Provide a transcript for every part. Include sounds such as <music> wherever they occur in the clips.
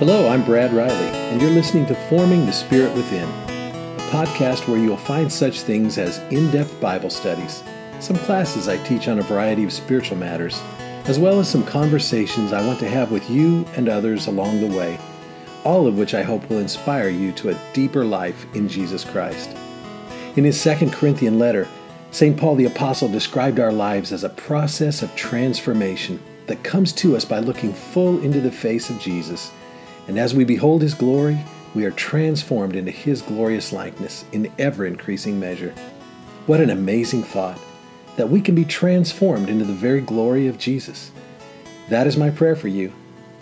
Hello, I'm Brad Riley, and you're listening to Forming the Spirit Within, a podcast where you'll find such things as in depth Bible studies, some classes I teach on a variety of spiritual matters, as well as some conversations I want to have with you and others along the way, all of which I hope will inspire you to a deeper life in Jesus Christ. In his second Corinthian letter, St. Paul the Apostle described our lives as a process of transformation that comes to us by looking full into the face of Jesus and as we behold his glory, we are transformed into his glorious likeness in ever increasing measure. What an amazing thought that we can be transformed into the very glory of Jesus. That is my prayer for you,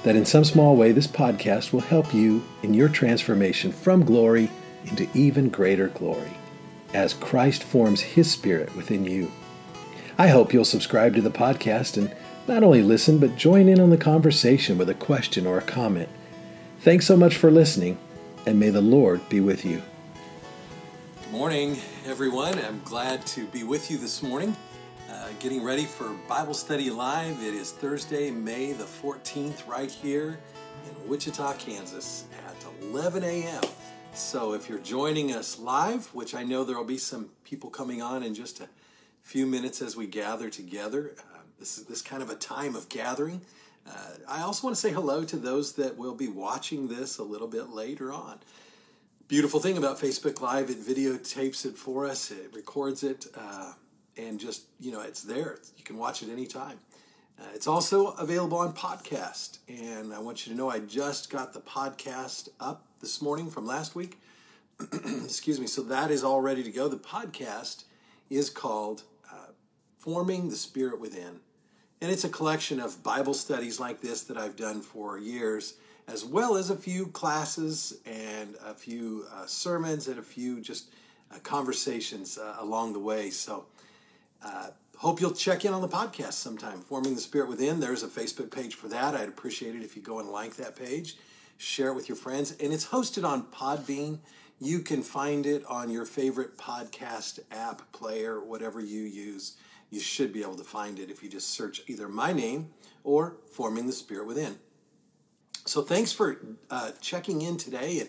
that in some small way this podcast will help you in your transformation from glory into even greater glory as Christ forms his spirit within you. I hope you'll subscribe to the podcast and not only listen, but join in on the conversation with a question or a comment. Thanks so much for listening, and may the Lord be with you. Good morning, everyone. I'm glad to be with you this morning. Uh, getting ready for Bible Study Live. It is Thursday, May the 14th, right here in Wichita, Kansas at 11 a.m. So if you're joining us live, which I know there will be some people coming on in just a few minutes as we gather together, uh, this is this kind of a time of gathering. Uh, I also want to say hello to those that will be watching this a little bit later on. Beautiful thing about Facebook Live, it videotapes it for us, it records it, uh, and just, you know, it's there. You can watch it anytime. Uh, it's also available on podcast. And I want you to know I just got the podcast up this morning from last week. <clears throat> Excuse me. So that is all ready to go. The podcast is called uh, Forming the Spirit Within. And it's a collection of Bible studies like this that I've done for years, as well as a few classes and a few uh, sermons and a few just uh, conversations uh, along the way. So, uh, hope you'll check in on the podcast sometime. Forming the Spirit Within, there's a Facebook page for that. I'd appreciate it if you go and like that page, share it with your friends. And it's hosted on Podbean. You can find it on your favorite podcast app, player, whatever you use you should be able to find it if you just search either my name or Forming the Spirit Within. So thanks for uh, checking in today and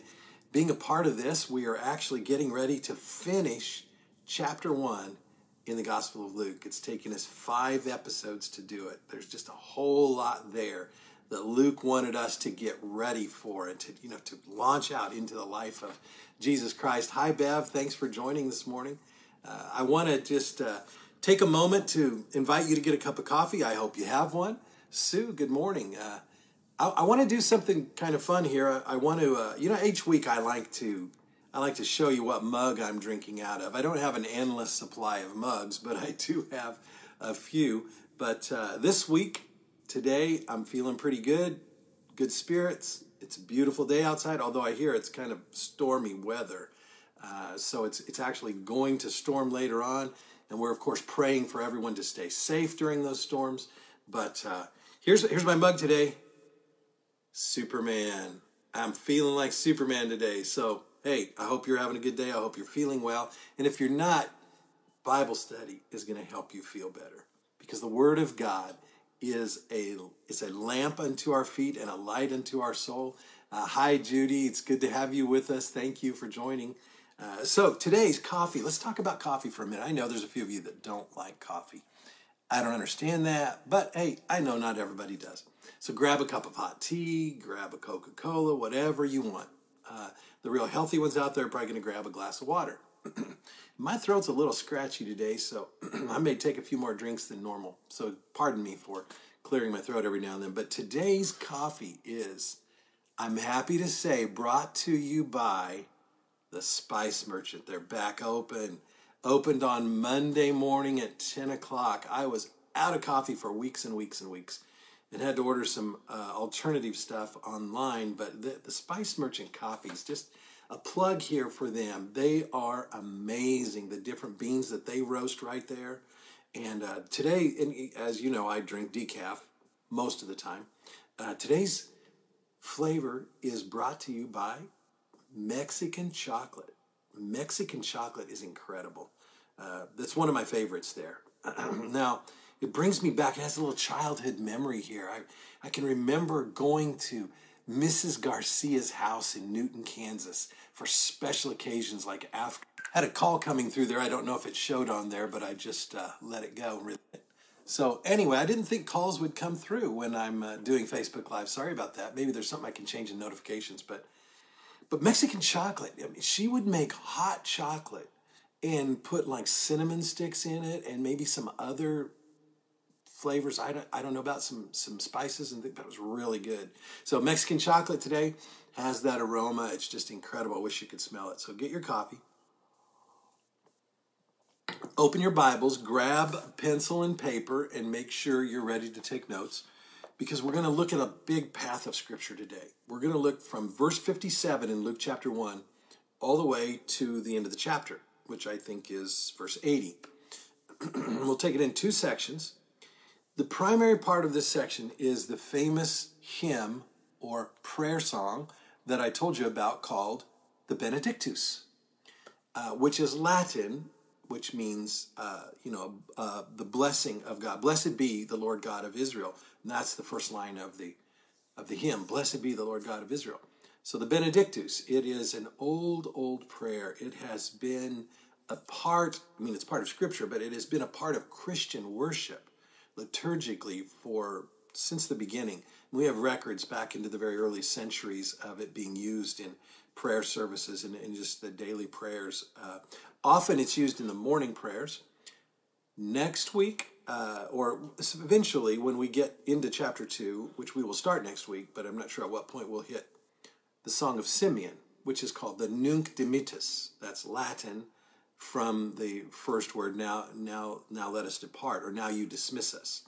being a part of this. We are actually getting ready to finish chapter one in the Gospel of Luke. It's taken us five episodes to do it. There's just a whole lot there that Luke wanted us to get ready for and to you know to launch out into the life of Jesus Christ. Hi Bev, thanks for joining this morning. Uh, I want to just uh, take a moment to invite you to get a cup of coffee. I hope you have one. Sue, good morning. Uh, I, I want to do something kind of fun here. I, I want to, uh, you know, each week I like to, I like to show you what mug I'm drinking out of. I don't have an endless supply of mugs, but I do have a few. But uh, this week, today, I'm feeling pretty good. Good spirits. It's a beautiful day outside, although I hear it's kind of stormy weather. Uh, so it's it's actually going to storm later on. And we're, of course, praying for everyone to stay safe during those storms. But uh, here's, here's my mug today Superman. I'm feeling like Superman today. So, hey, I hope you're having a good day. I hope you're feeling well. And if you're not, Bible study is going to help you feel better because the Word of God is a is a lamp unto our feet and a light unto our soul. Uh, hi, Judy. It's good to have you with us. Thank you for joining. Uh, so today's coffee. Let's talk about coffee for a minute. I know there's a few of you that don't like coffee. I don't understand that, but hey, I know not everybody does. So grab a cup of hot tea, grab a Coca Cola, whatever you want. Uh, the real healthy ones out there are probably going to grab a glass of water. <clears throat> My throat's a little scratchy today, so <clears throat> I may take a few more drinks than normal. So pardon me for clearing my throat every now and then. But today's coffee is, I'm happy to say, brought to you by the Spice Merchant. They're back open. Opened on Monday morning at 10 o'clock. I was out of coffee for weeks and weeks and weeks and had to order some uh, alternative stuff online. But the, the Spice Merchant coffees, just a plug here for them. They are amazing. The different beans that they roast right there. And uh, today, and as you know, I drink decaf most of the time. Uh, today's flavor is brought to you by Mexican chocolate. Mexican chocolate is incredible. Uh, that's one of my favorites there. <clears throat> now, it brings me back. It has a little childhood memory here. I, I can remember going to Mrs. Garcia's house in Newton, Kansas for special occasions like after. Had a call coming through there. I don't know if it showed on there, but I just uh, let it go. So anyway, I didn't think calls would come through when I'm uh, doing Facebook Live. Sorry about that. Maybe there's something I can change in notifications, but but Mexican chocolate. I mean, she would make hot chocolate and put like cinnamon sticks in it and maybe some other flavors. I don't I don't know about some some spices and think that was really good. So Mexican chocolate today has that aroma. It's just incredible. I wish you could smell it. So get your coffee open your Bibles, grab pencil and paper, and make sure you're ready to take notes because we're going to look at a big path of Scripture today. We're going to look from verse 57 in Luke chapter 1 all the way to the end of the chapter, which I think is verse 80. <clears throat> we'll take it in two sections. The primary part of this section is the famous hymn or prayer song that I told you about called the Benedictus, uh, which is Latin which means, uh, you know, uh, the blessing of God. Blessed be the Lord God of Israel. And that's the first line of the of the hymn. Blessed be the Lord God of Israel. So the Benedictus, it is an old, old prayer. It has been a part, I mean, it's part of Scripture, but it has been a part of Christian worship liturgically for since the beginning. We have records back into the very early centuries of it being used in prayer services and, just the daily prayers. Uh, often it's used in the morning prayers. Next week, uh, or eventually when we get into chapter 2, which we will start next week, but I'm not sure at what point we'll hit the Song of Simeon, which is called the Nunc Dimittis. That's Latin from the first word, now, now, now let us depart, or now you dismiss us.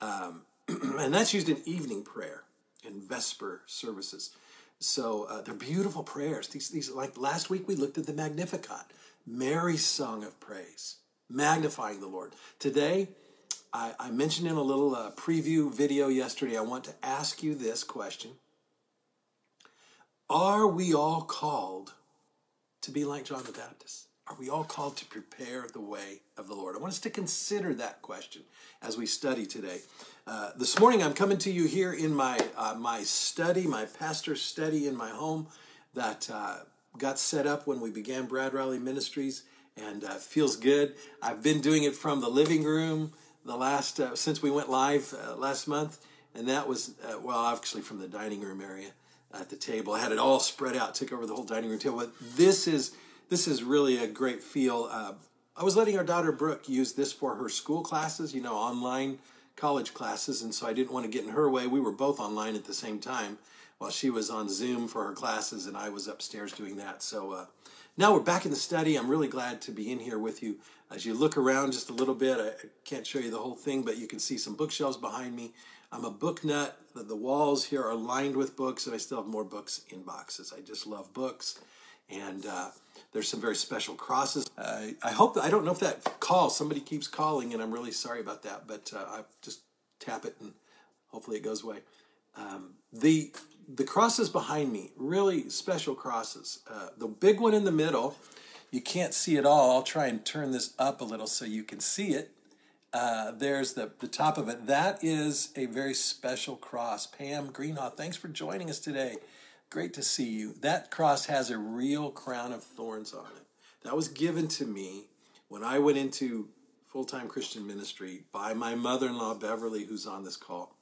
Um, <clears throat> and that's used in evening prayer and vesper services. So uh, they're beautiful prayers. These, these, like last week, we looked at the Magnificat, Mary's song of praise, magnifying the Lord. Today, I, I mentioned in a little uh, preview video yesterday, I want to ask you this question Are we all called to be like John the Baptist? Are we all called to prepare the way of the Lord? I want us to consider that question as we study today. Uh, this morning, I'm coming to you here in my uh, my study, my pastor's study in my home that uh, got set up when we began Brad Riley Ministries, and uh, feels good. I've been doing it from the living room the last uh, since we went live last month, and that was well, actually from the dining room area at the table. I had it all spread out, took over the whole dining room table. But this is this is really a great feel. I was letting our daughter Brooke use this for her school classes, you know, online college classes, and so I didn't want to get in her way. We were both online at the same time while she was on Zoom for her classes, and I was upstairs doing that. So uh, now we're back in the study. I'm really glad to be in here with you. As you look around just a little bit, I can't show you the whole thing, but you can see some bookshelves behind me. I'm a book nut. The, walls here are lined with books, and I still have more books in boxes. I just love books. And uh, there's some very special crosses. I hope I don't know if that call somebody keeps calling, and I'm really sorry about that. But uh, I just tap it, and hopefully it goes away. Um, the the crosses behind me, really special crosses. Uh, the big one in the middle, you can't see it all. I'll try and turn this up a little so you can see it. Uh, there's the, the top of it. That is a very special cross. Pam Greenhaw, thanks for joining us today. Great to see you. That cross has a real crown of thorns on it. That was given to me when I went into full time Christian ministry by my mother in law, Beverly, who's on this call.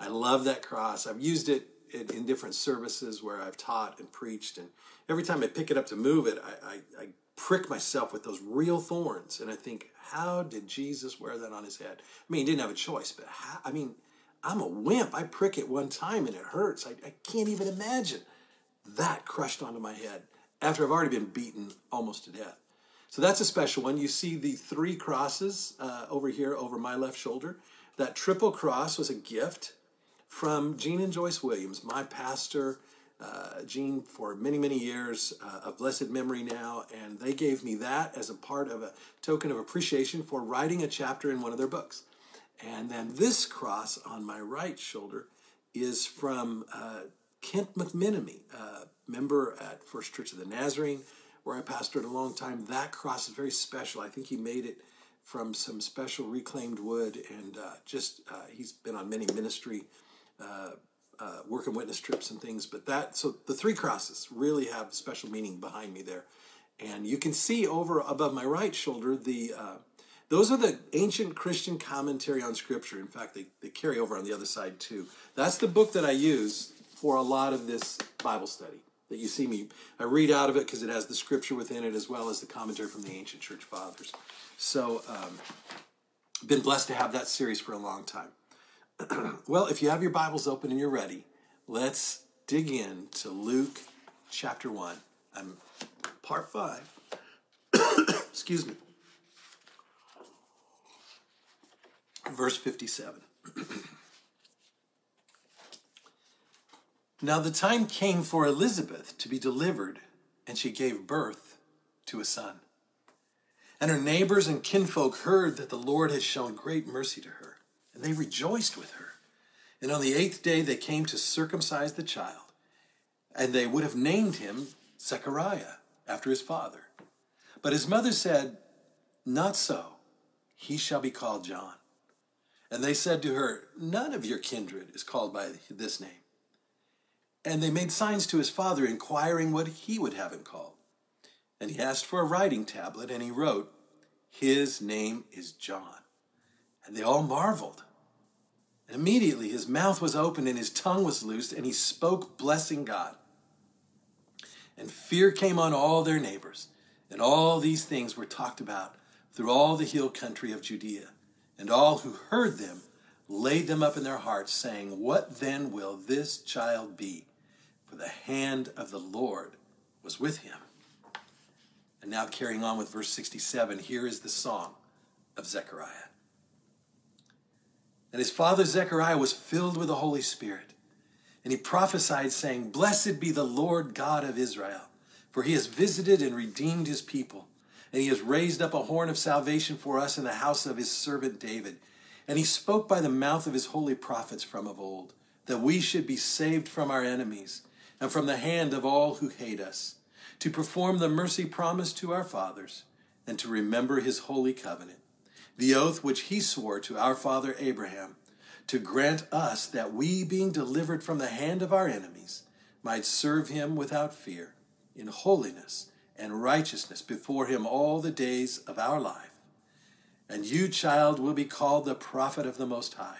I love that cross. I've used it in different services where I've taught and preached, and every time I pick it up to move it, I, I, I prick myself with those real thorns, and I think, how did Jesus wear that on his head? I mean, he didn't have a choice, but how, I mean, I'm a wimp. I prick it one time and it hurts. I, I can't even imagine that crushed onto my head after I've already been beaten almost to death. So that's a special one. You see the three crosses uh, over here over my left shoulder. That triple cross was a gift from Gene and Joyce Williams, my pastor, uh, for many, many years uh, of blessed memory now. And they gave me that as a part of a token of appreciation for writing a chapter in one of their books. And then this cross on my right shoulder is from uh, Kent McMenemy, uh, member at First Church of the Nazarene, where I pastored a long time. That cross is very special. I think he made it from some special reclaimed wood, and uh, just uh, he's been on many ministry uh, uh, work and witness trips and things. But that, so the three crosses really have special meaning behind me there. And you can see over above my right shoulder the uh, those are the ancient Christian commentary on Scripture. In fact, they, they carry over on the other side too. That's the book that I use for a lot of this Bible study that you see me. I read out of it because it has the Scripture within it as well as the commentary from the ancient church fathers. So, um, been blessed to have that series for a long time. <clears throat> well, if you have your Bibles open and you're ready, let's dig in to Luke chapter 1. I'm part 5. <coughs> Excuse me. verse 57. <clears throat> now the time came for Elizabeth to be delivered, and she gave birth to a son. And her neighbors and kinfolk heard that the Lord had shown great mercy to her, they rejoiced with her. And on the eighth day they came to circumcise the child, and they would have named him Zechariah, after his father. But his mother said, Not so, he shall be called John. And they said to her, None of your kindred is called by this name. And they made signs to his father, inquiring what he would have him called. And he asked for a writing tablet, and he wrote, His name is John. And they all marveled. Immediately his mouth was opened and his tongue was loosed, and he spoke, blessing God. And fear came on all their neighbors, and all these things were talked about through all the hill country of Judea. And all who heard them laid them up in their hearts, saying, What then will this child be? For the hand of the Lord was with him. And now, carrying on with verse 67, here is the song of Zechariah. And his father Zechariah was filled with the Holy Spirit. And he prophesied, saying, Blessed be the Lord God of Israel, for he has visited and redeemed his people and he has raised up a horn of salvation for us in the house of his servant David. And he spoke by the mouth of his holy prophets from of old, that we should be saved from our enemies and from the hand of all who hate us, to perform the mercy promised to our fathers, and to remember his holy covenant, the oath which he swore to our father Abraham, to grant us that we, being delivered from the hand of our enemies, might serve him without fear, in holiness and righteousness before him all the days of our life. And you, child, will be called the prophet of the Most High.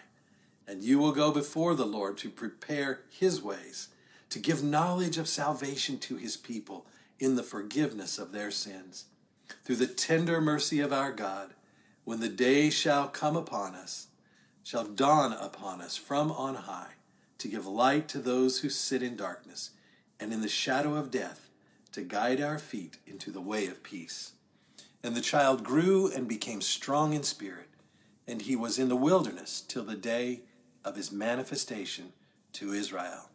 And you will go before the Lord to prepare his ways, to give knowledge of salvation to his people in the forgiveness of their sins. Through the tender mercy of our God, when the day shall come upon us, shall dawn upon us from on high, to give light to those who sit in darkness and in the shadow of death to guide our feet into the way of peace. And the child grew and became strong in spirit, and he was in the wilderness till the day of his manifestation to Israel.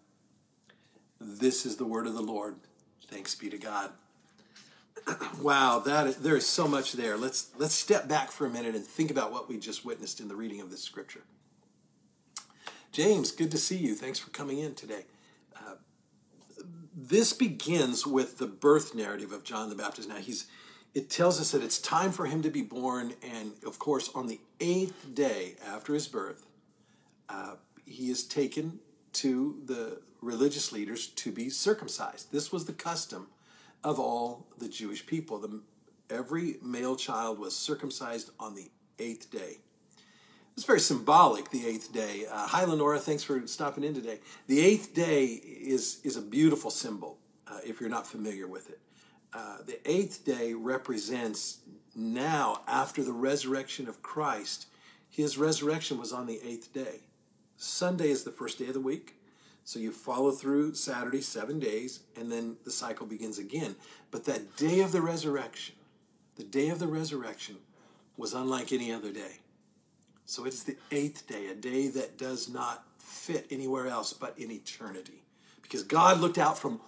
This is the word of the Lord. Thanks be to God. <clears throat> wow, that is, there is so much there. Let's let's step back for a minute and think about what we just witnessed in the reading of this scripture. James, good to see you. Thanks for coming in today this begins with the birth narrative of John the Baptist. Now he's it tells us that it's time for him to be born, and of course, on the eighth day after his birth, uh, he is taken to the religious leaders to be circumcised. This was the custom of all the Jewish people. The, every male child was circumcised on the eighth day. It's very symbolic, the eighth day. Uh, hi, Lenora. Thanks for stopping in today. The eighth day is, is a beautiful symbol uh, if you're not familiar with it. Uh, the eighth day represents now, after the resurrection of Christ, his resurrection was on the eighth day. Sunday is the first day of the week. So you follow through Saturday, seven days, and then the cycle begins again. But that day of the resurrection, the day of the resurrection, was unlike any other day. So it is the eighth day, a day that does not fit anywhere else but in eternity. Because God looked out from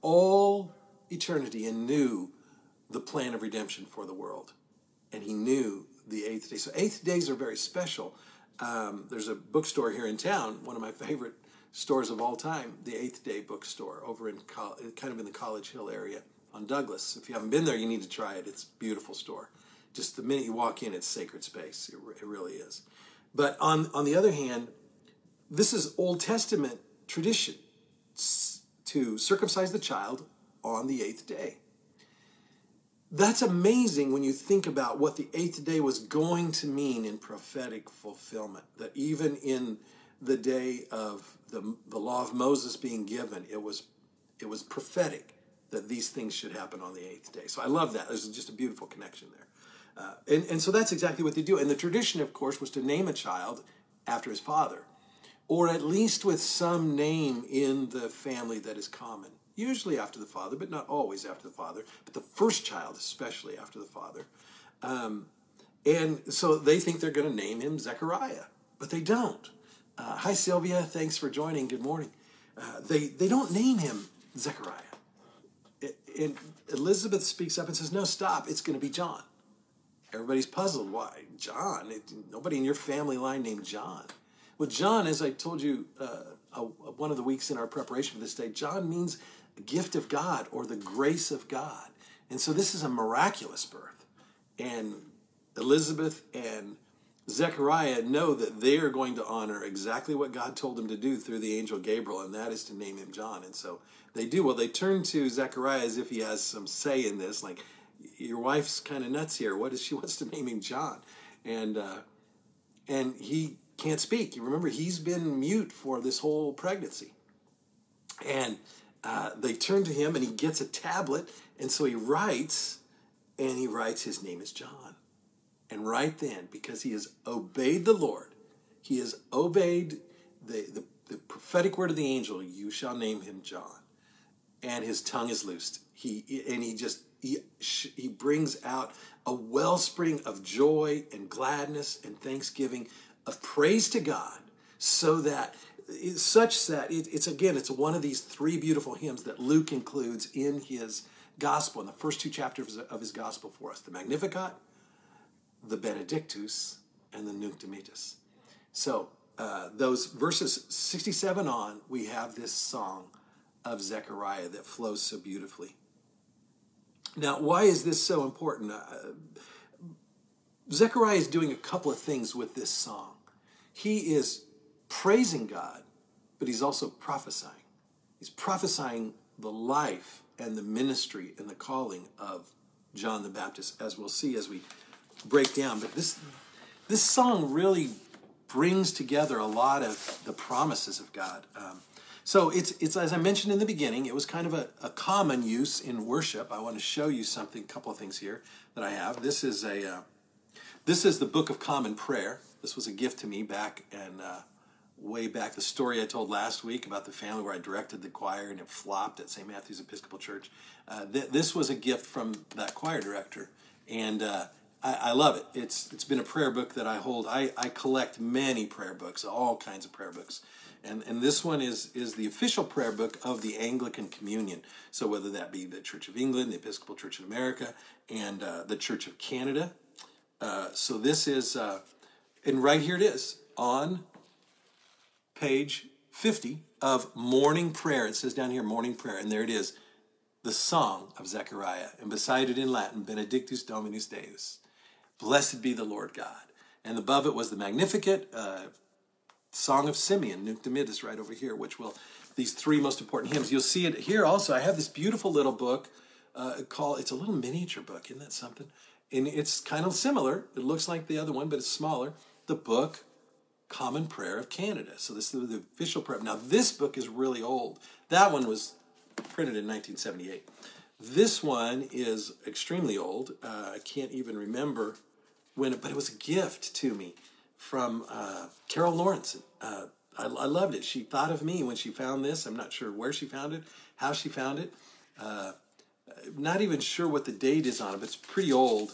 all eternity and knew the plan of redemption for the world. And he knew the eighth day. So eighth days are very special. Um, there's a bookstore here in town, one of my favorite stores of all time, the Eighth Day Bookstore over in kind of in the College Hill area on Douglas. If you haven't been there, you need to try it. It's beautiful store just the minute you walk in, it's sacred space. It, it really is. But on, on the other hand, this is Old Testament tradition to circumcise the child on the eighth day. That's amazing when you think about what the eighth day was going to mean in prophetic fulfillment. That even in the day of the, the law of Moses being given, it was it was prophetic that these things should happen on the eighth day. So I love that. There's just a beautiful connection there. Uh, and, and so that's exactly what they do. And the tradition, of course, was to name a child after his father, or at least with some name in the family that is common usually after the father, but not always after the father, but the first child, especially after the father. Um, and so they think they're going to name him Zechariah, but they don't. Uh, hi, Sylvia. Thanks for joining. Good morning. Uh, they, they don't name him Zechariah. and Elizabeth speaks up and says, No, stop. It's going to be John. Everybody's puzzled. Why? John? It, nobody in your family line named John. Well, John, as I told you uh, one of the weeks in our preparation for this day, John means gift of God or the grace of God. And so this is a miraculous birth. And Elizabeth and Zechariah know that they are going to honor exactly what God told them to do through the angel Gabriel, and that is to name him John. And so they do. Well, they turn to Zechariah as if he has some say in this, like, your wife's kind of nuts here. What is she <laughs> wants to name him John? And uh, and he can't speak. You remember he's been mute for this whole pregnancy. And uh, they turn to him and he gets a tablet. And so he writes, and he writes, His name is John. And right then, because he has obeyed the Lord, he has obeyed the, the, the prophetic word of the angel, you shall name him John. And his tongue is loosed. He and he just he, he brings out a wellspring of joy and gladness and thanksgiving, of praise to God, so that such that it, it's again it's one of these three beautiful hymns that luke includes in his gospel in the first two chapters of his gospel for us the magnificat the benedictus and the nunc dimittis. So uh, those verses 67 on we have this song of zechariah that flows so beautifully. Now why is this so important? Uh, zechariah is doing a couple of things with this song. He is praising God, but he's also prophesying. He's prophesying the life and the ministry and the calling of John the Baptist, as we'll see as we break down. But this this song really brings together a lot of the promises of God. Um, so it's it's as I mentioned in the beginning, it was kind of a, a common use in worship. I want to show you something, a couple of things here that I have. This is a uh, this is the Book of Common Prayer. This was a gift to me back in uh, way back the story I told last week about the family where I directed the choir and it flopped at St. Matthew's Episcopal Church. Uh, th- this was a gift from that choir director, and uh, I-, I, love it. It's it's been a prayer book that I hold. I, I collect many prayer books, all kinds of prayer books. And, and this one is is the official prayer book of the Anglican Communion. So whether that be the Church of England, the Episcopal Church in America, and uh, the Church of Canada. Uh, so this is, uh, and right here it is on page 50 of morning prayer. It says down here, morning prayer, and there it is, the song of Zechariah. And beside it in Latin, Benedictus Dominus Deus. Blessed be the Lord God. And above it was the Magnificat, uh, Song of Simeon, Nunc Dimittis, right over here, which will, these three most important hymns. You'll see it here also. I have this beautiful little book uh, called, it's a little miniature book, isn't that something? And it's kind of similar. It looks like the other one, but it's smaller. The book Common Prayer of Canada. So this is the official prayer. Now this book is really old. That one was printed in 1978. This one is extremely old. Uh, I can't even remember but it was a gift to me from uh, Carol Lawrence. Uh, I, I, loved it. She thought of me when she found this. I'm not sure where she found it, how she found it. Uh, not even sure what the date is on it, but it's pretty old,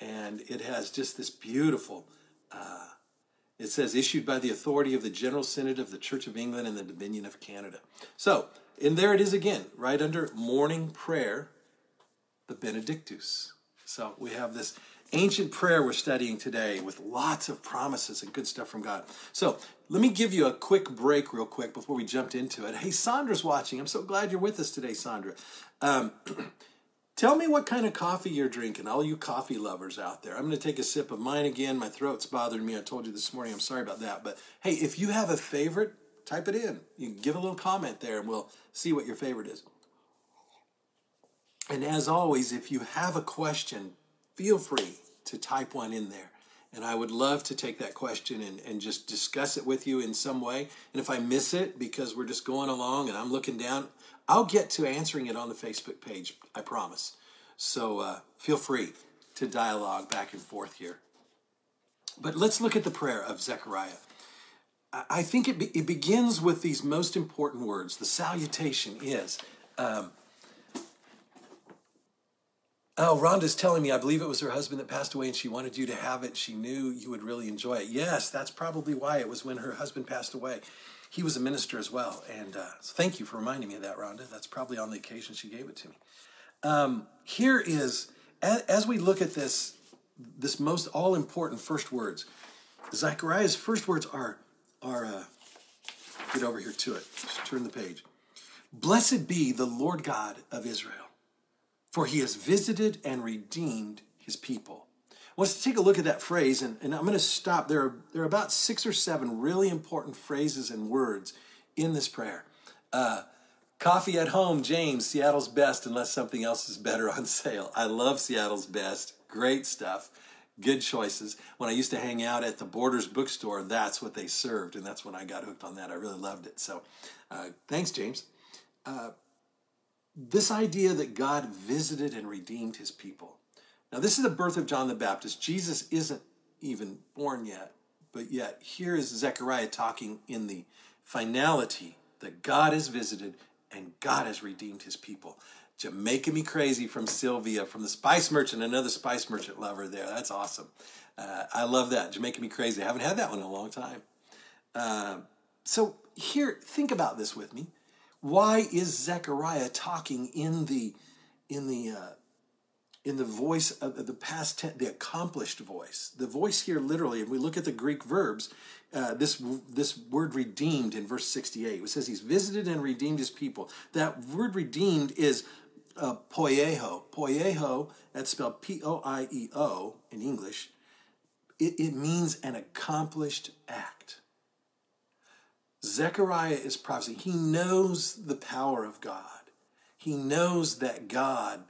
and it has just this beautiful uh, it says issued by the authority of the General Synod of the Church of England and the Dominion of Canada. So, and there it is again, right under morning prayer, the Benedictus. So we have this ancient prayer we're studying today with lots of promises and good stuff from God. So let me give you a quick break, real quick, before we jumped into it. Hey, Sandra's watching. I'm so glad you're with us today, Sandra. Um, <clears throat> Tell me what kind of coffee you're drinking, all you coffee lovers out there. I'm going to take a sip of mine again. My throat's bothering me. I told you this morning. I'm sorry about that. But hey, if you have a favorite Type it in. You can give a little comment there and we'll see what your favorite is. And as always, if you have a question, feel free to type one in there. And I would love to take that question and, and just discuss it with you in some way. And if I miss it because we're just going along and I'm looking down, I'll get to answering it on the Facebook page, I promise. So uh, feel free to dialogue back and forth here. But let's look at the prayer of Zechariah. I think it, be, it begins with these most important words. The salutation is. Um, oh, Rhonda's telling me, I believe it was her husband that passed away and she wanted you to have it. She knew you would really enjoy it. Yes, that's probably why it was when her husband passed away. He was a minister as well. And uh, so thank you for reminding me of that, Rhonda. That's probably on the occasion she gave it to me. Um, here is, as, as we look at this, this most all important first words, Zechariah's first words are are uh, get over here to it. Just turn the page. Blessed be the Lord God of Israel, for he has visited and redeemed his people. Let's take a look at that phrase, and, and I'm going to stop. There are, there are about six or seven really important phrases and words in this prayer. Uh, coffee at home, James, Seattle's best unless something else is better on sale. I love Seattle's best. Great stuff good choices. When I used to hang out at the Borders bookstore, that's what they served, and that's when I got hooked on that. I really loved it. So, uh, thanks, James. Uh, this idea that God visited and redeemed his people. Now, this is the birth of John the Baptist. Jesus isn't even born yet, but yet here is Zechariah talking in the finality that God has visited and God has redeemed his people. Jamaica Me Crazy from Sylvia, from the Spice Merchant, another Spice Merchant lover there. That's awesome. Uh, I love that. Jamaica Me Crazy. I haven't had that one in a long time. Uh, so here, think about this with me. Why is Zechariah talking in the in the uh, in the voice of the past tense, the accomplished voice? The voice here, literally, if we look at the Greek verbs, uh, this this word redeemed in verse 68 it says he's visited and redeemed his people that word redeemed is uh, poieho. Poieho, that's spelled P O I E O in English. It, it means an accomplished act. Zechariah is prophecy. He knows the power of God. He knows that God,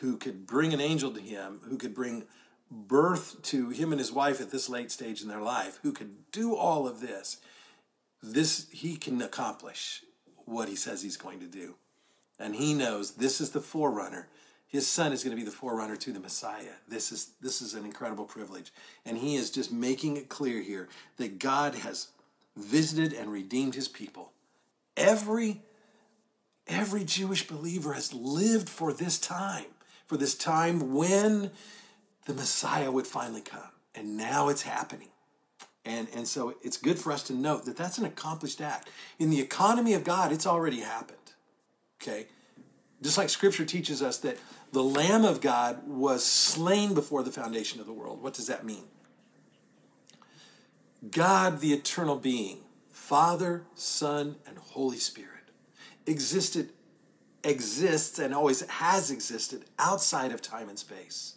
who could bring an angel to him, who could bring birth to him and his wife at this late stage in their life, who could do all of this, this he can accomplish what he says he's going to do and he knows this is the forerunner his son is going to be the forerunner to the messiah this is this is an incredible privilege and he is just making it clear here that god has visited and redeemed his people every every jewish believer has lived for this time for this time when the messiah would finally come and now it's happening and, and so it's good for us to note that that's an accomplished act. In the economy of God, it's already happened. Okay? Just like scripture teaches us that the Lamb of God was slain before the foundation of the world. What does that mean? God, the eternal being, Father, Son, and Holy Spirit, existed, exists, and always has existed outside of time and space.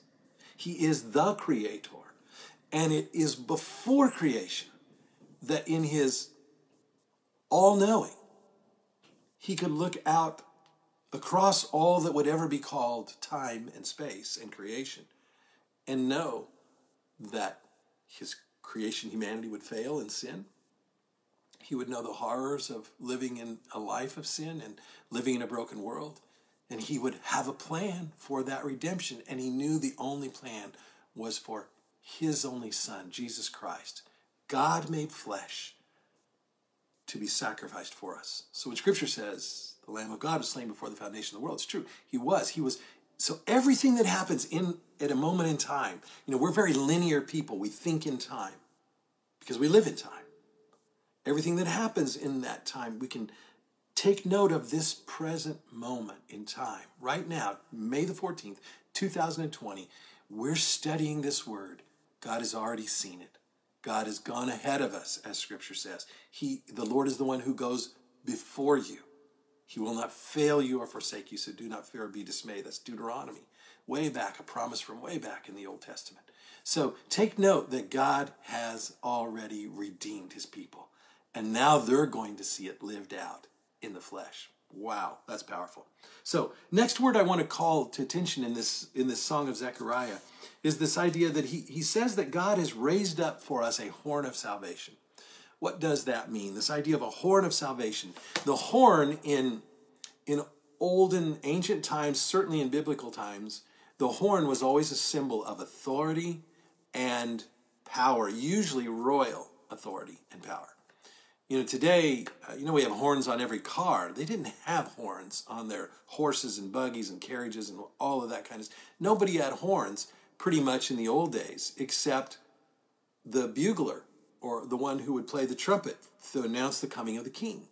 He is the creator. And it is before creation that in his all knowing, he could look out across all that would ever be called time and space and creation and know that his creation humanity would fail in sin he would know the horrors of living in a life of sin and living in a broken world and he would have a plan for that redemption and he knew the only plan was for his only son jesus christ god made flesh to be sacrificed for us so when scripture says the Lamb of God was slain before the foundation of the world. It's true. He was. He was. So everything that happens in at a moment in time, you know, we're very linear people. We think in time because we live in time. Everything that happens in that time, we can take note of this present moment in time. Right now, May the 14th, 2020, we're studying this word. God has already seen it. God has gone ahead of us, as scripture says. He, the Lord is the one who goes before you. He will not fail you or forsake you, so do not fear or be dismayed. That's Deuteronomy, way back, a promise from way back in the Old Testament. So take note that God has already redeemed his people. And now they're going to see it lived out in the flesh. Wow, that's powerful. So, next word I want to call to attention in this in this song of Zechariah is this idea that he, he says that God has raised up for us a horn of salvation. What does that mean? This idea of a horn of salvation. The horn in in olden ancient times, certainly in biblical times, the horn was always a symbol of authority and power, usually royal authority and power. You know, today, uh, you know, we have horns on every car. They didn't have horns on their horses and buggies and carriages and all of that kind of stuff. Nobody had horns pretty much in the old days, except the bugler or the one who would play the trumpet to announce the coming of the king.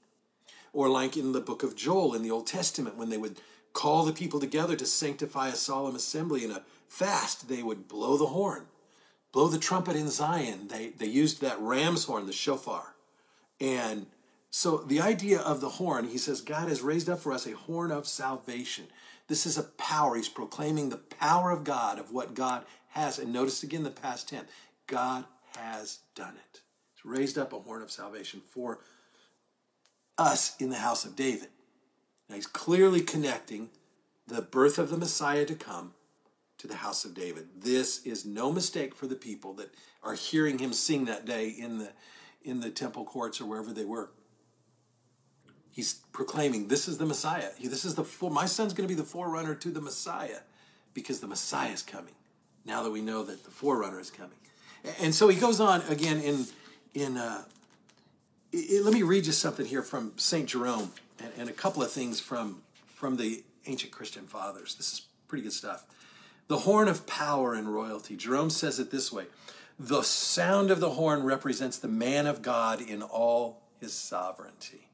Or like in the book of Joel in the Old Testament, when they would call the people together to sanctify a solemn assembly in a fast, they would blow the horn, blow the trumpet in Zion. They, they used that ram's horn, the shofar and so the idea of the horn, he says, God has raised up for us a horn of salvation. This is a power. He's proclaiming the power of God, of what God has. And notice again the past tense God has done it. He's raised up a horn of salvation for us in the house of David. Now he's clearly connecting the birth of the Messiah to come to the house of David. This is no mistake for the people that are hearing him sing that day in the in the temple courts or wherever they were. He's proclaiming, This is the Messiah. This is the my son's going to be the forerunner to the Messiah because the Messiah is coming. Now that we know that the forerunner is coming. And so he goes on again in, in uh, it, let me read you something here from St. Jerome and, and a couple of things from, from the ancient Christian fathers. This is pretty good stuff. The horn of power and royalty. Jerome says it this way the sound of the horn represents the man of God in all his sovereignty.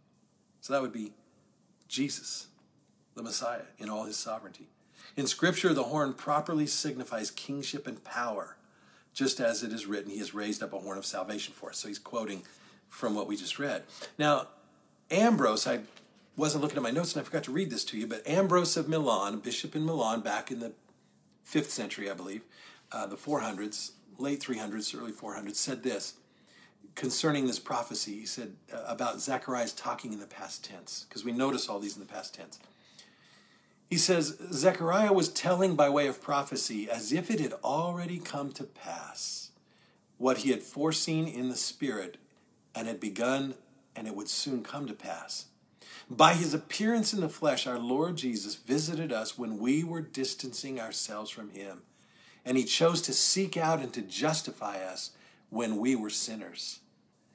So that would be Jesus, the Messiah, in all his sovereignty. In Scripture, the horn properly signifies kingship and power, just as it is written, He has raised up a horn of salvation for us. So he's quoting from what we just read. Now, Ambrose, I wasn't looking at my notes and I forgot to read this to you, but Ambrose of Milan, bishop in Milan back in the fifth century, I believe, uh, the 400s, late 300s, early 400s, said this concerning this prophecy. He said uh, about Zacharias talking in the past tense, because we notice all these in the past tense. He says, Zechariah was telling by way of prophecy as if it had already come to pass what he had foreseen in the Spirit and had begun and it would soon come to pass. By his appearance in the flesh, our Lord Jesus visited us when we were distancing ourselves from him and he chose to seek out and to justify us when we were sinners.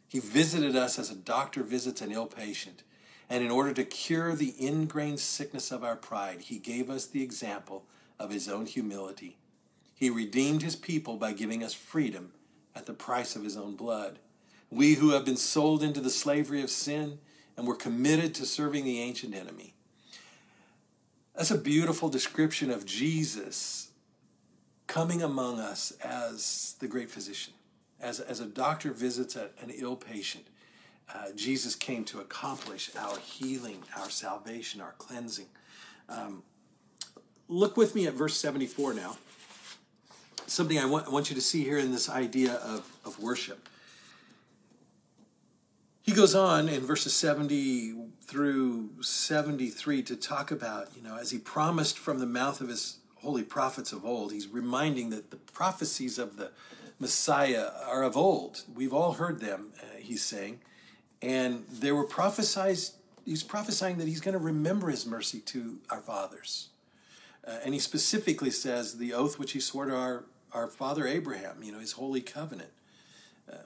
He visited us as a doctor visits an ill patient, and in order to cure the ingrained sickness of our pride, he gave us the example of his own humility. He redeemed his people by giving us freedom at the price of his own blood. We who have been sold into the slavery of sin and we're committed to serving the ancient enemy. That's a beautiful description of Jesus coming among us as the great physician. As, as a doctor visits a, an ill patient, uh, Jesus came to accomplish our healing, our salvation, our cleansing. Um, look with me at verse 74 now. Something I want, I want you to see here in this idea of, of worship. He goes on in verses 70 through 73 to talk about, you know, as he promised from the mouth of his holy prophets of old. He's reminding that the prophecies of the Messiah are of old. We've all heard them, uh, he's saying. And they were prophesied, he's prophesying that he's going to remember his mercy to our fathers. Uh, and he specifically says the oath which he swore to our, our father Abraham, you know, his holy covenant.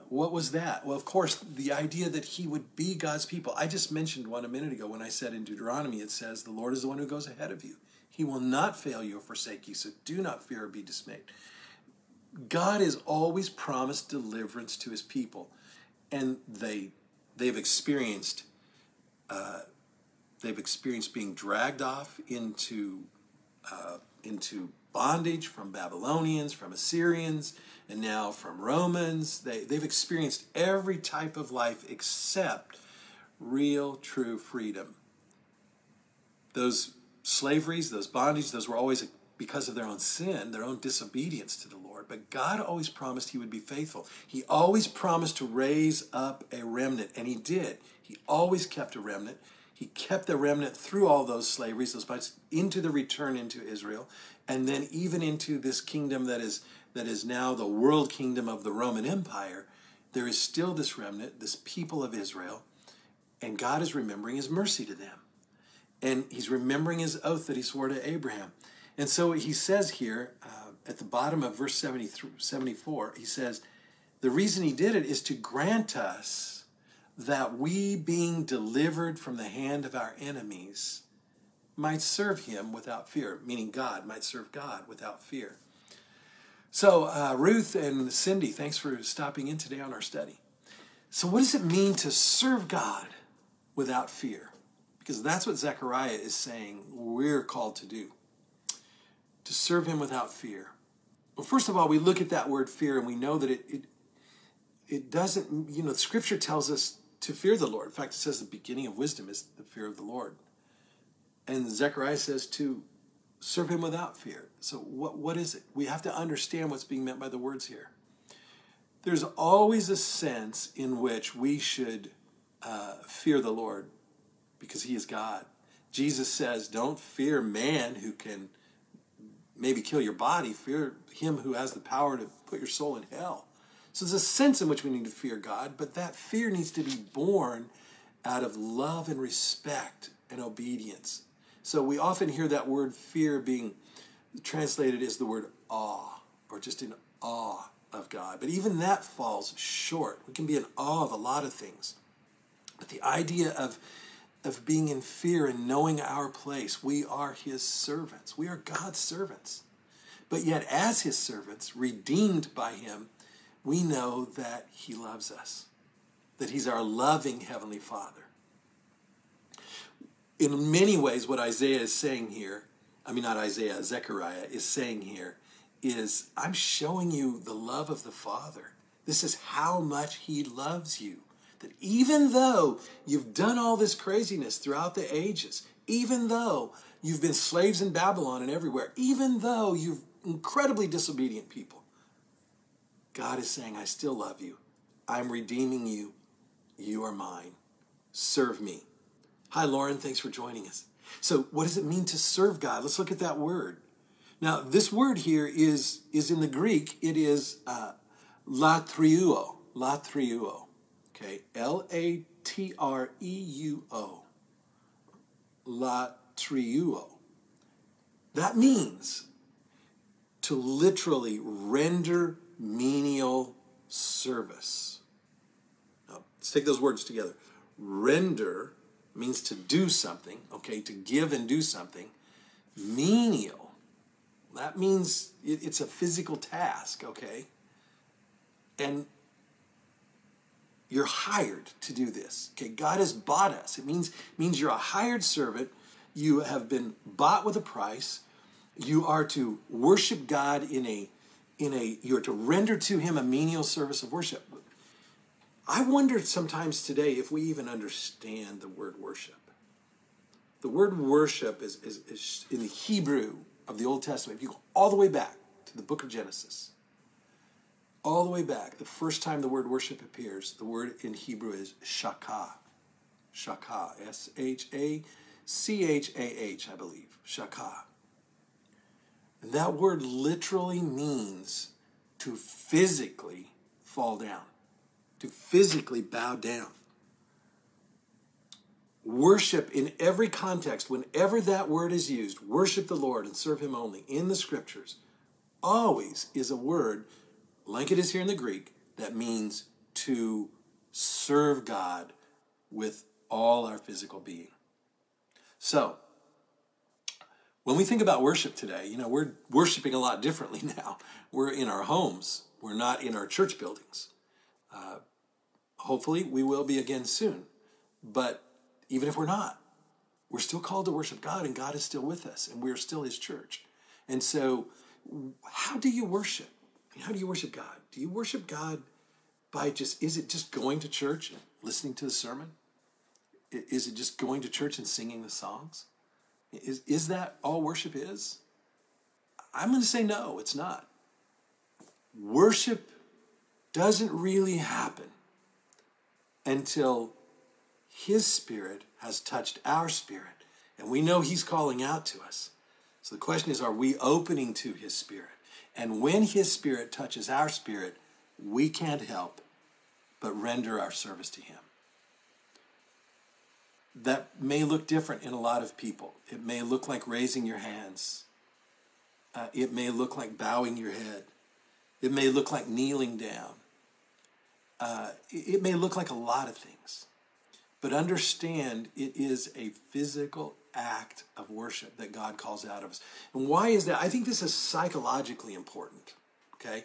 What was that? Well, of course, the idea that he would be God's people. I just mentioned one a minute ago when I said in Deuteronomy, it says, The Lord is the one who goes ahead of you. He will not fail you or forsake you, so do not fear or be dismayed. God has always promised deliverance to his people, and they they've experienced uh, they've experienced being dragged off into uh, into bondage from Babylonians, from Assyrians, and now from Romans. They, they've experienced every type of life except real, true freedom. Those slaveries, those bondages, those were always because of their own sin, their own disobedience to the Lord. But God always promised He would be faithful. He always promised to raise up a remnant, and He did. He always kept a remnant. He kept the remnant through all those slaveries, those months, into the return into Israel, and then even into this kingdom that is that is now the world kingdom of the Roman Empire. There is still this remnant, this people of Israel, and God is remembering His mercy to them, and He's remembering His oath that He swore to Abraham. And so He says here uh, at the bottom of verse 74, He says, "The reason He did it is to grant us." That we, being delivered from the hand of our enemies, might serve him without fear, meaning God might serve God without fear. So, uh, Ruth and Cindy, thanks for stopping in today on our study. So, what does it mean to serve God without fear? Because that's what Zechariah is saying we're called to do to serve him without fear. Well, first of all, we look at that word fear and we know that it, it, it doesn't, you know, scripture tells us to fear the Lord. In fact, it says the beginning of wisdom is the fear of the Lord. And Zechariah says to serve him without fear. So, what, what is it? We have to understand what's being meant by the words here. There's always a sense in which we should uh, fear the Lord because he is God. Jesus says, Don't fear man who can maybe kill your body, fear him who has the power to put your soul in hell. So there's a sense in which we need to fear God, but that fear needs to be born out of love and respect and obedience. So we often hear that word fear being translated as the word awe or just in awe of God. But even that falls short. We can be in awe of a lot of things. But the idea of of being in fear and knowing our place, we are his servants. We are God's servants. But yet as his servants, redeemed by him, we know that He loves us, that He's our loving Heavenly Father. In many ways, what Isaiah is saying here, I mean, not Isaiah, Zechariah is saying here, is I'm showing you the love of the Father. This is how much He loves you. That even though you've done all this craziness throughout the ages, even though you've been slaves in Babylon and everywhere, even though you've incredibly disobedient people, God is saying, I still love you. I'm redeeming you. You are mine. Serve me. Hi, Lauren. Thanks for joining us. So, what does it mean to serve God? Let's look at that word. Now, this word here is, is in the Greek, it is uh, latreuo. Latreuo. Okay. L A T R E U O. Latreuo. That means to literally render menial service. Now, let's take those words together. Render means to do something, okay, to give and do something. Menial, that means it's a physical task, okay? And you're hired to do this. Okay, God has bought us. It means means you're a hired servant. You have been bought with a price. You are to worship God in a in a you're to render to him a menial service of worship. I wonder sometimes today if we even understand the word worship. The word worship is, is, is in the Hebrew of the Old Testament. If you go all the way back to the book of Genesis, all the way back, the first time the word worship appears, the word in Hebrew is shachah. Shachah. S H A C H A H, I believe. Shachah. And that word literally means to physically fall down, to physically bow down. Worship in every context, whenever that word is used, worship the Lord and serve Him only in the scriptures, always is a word, like it is here in the Greek, that means to serve God with all our physical being. So, when we think about worship today, you know, we're worshiping a lot differently <laughs> now. We're in our homes, we're not in our church buildings. Uh, hopefully, we will be again soon. But even if we're not, we're still called to worship God, and God is still with us, and we're still His church. And so, how do you worship? How do you worship God? Do you worship God by just, is it just going to church and listening to the sermon? Is it just going to church and singing the songs? Is, is that all worship is? I'm going to say no, it's not. Worship doesn't really happen until His Spirit has touched our spirit and we know He's calling out to us. So the question is are we opening to His Spirit? And when His Spirit touches our spirit, we can't help but render our service to Him. That may look different in a lot of people. It may look like raising your hands. Uh, it may look like bowing your head. It may look like kneeling down. Uh, it may look like a lot of things. But understand it is a physical act of worship that God calls out of us. And why is that? I think this is psychologically important. Okay?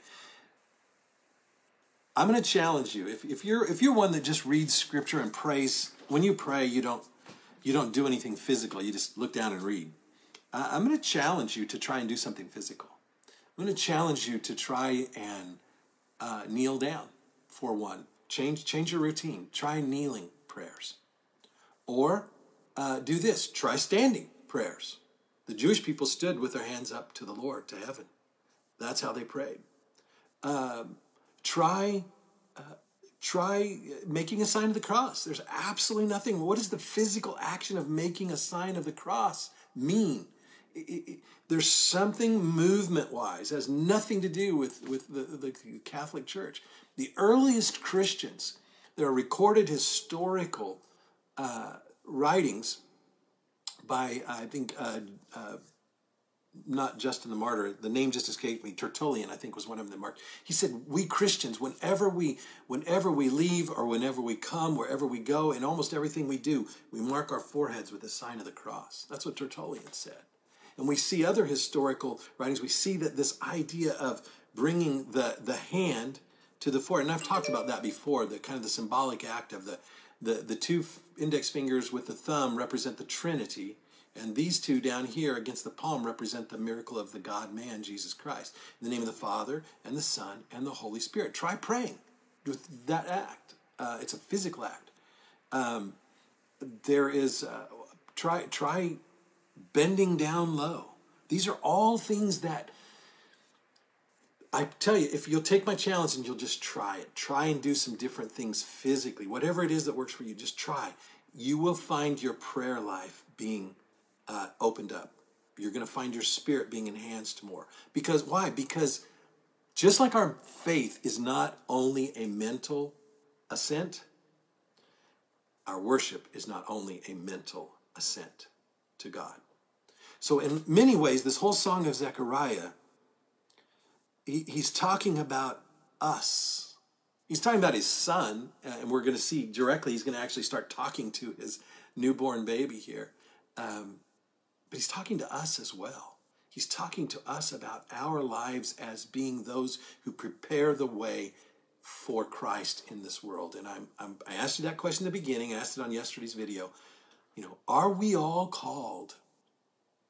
I'm going to challenge you. If, if you're if you're one that just reads scripture and prays, when you pray, you don't you don't do anything physical. You just look down and read. I'm going to challenge you to try and do something physical. I'm going to challenge you to try and uh, kneel down for one. Change change your routine. Try kneeling prayers, or uh, do this. Try standing prayers. The Jewish people stood with their hands up to the Lord to heaven. That's how they prayed. Um, try uh, try making a sign of the cross. There's absolutely nothing. What does the physical action of making a sign of the cross mean? It, it, there's something movement wise, has nothing to do with, with the, the Catholic Church. The earliest Christians, there are recorded historical uh, writings by, I think, uh, uh, not Justin the Martyr, the name just escaped me. Tertullian, I think, was one of them that marked. He said, "We Christians, whenever we, whenever we leave or whenever we come, wherever we go, in almost everything we do, we mark our foreheads with the sign of the cross." That's what Tertullian said. And we see other historical writings. We see that this idea of bringing the the hand to the forehead, and I've talked about that before. The kind of the symbolic act of the the the two index fingers with the thumb represent the Trinity and these two down here against the palm represent the miracle of the God man, Jesus Christ. In the name of the Father, and the Son, and the Holy Spirit. Try praying with that act. Uh, it's a physical act. Um, there is, uh, try, try bending down low. These are all things that I tell you, if you'll take my challenge and you'll just try it, try and do some different things physically, whatever it is that works for you, just try. You will find your prayer life being uh, opened up. You're going to find your spirit being enhanced more. Because why? Because just like our faith is not only a mental assent, our worship is not only a mental assent to God. So, in many ways, this whole song of Zechariah, he, he's talking about us. He's talking about his son, and we're going to see directly, he's going to actually start talking to his newborn baby here. Um, but he's talking to us as well. He's talking to us about our lives as being those who prepare the way for Christ in this world. And I'm, I'm, i asked you that question in the beginning. I asked it on yesterday's video. You know, are we all called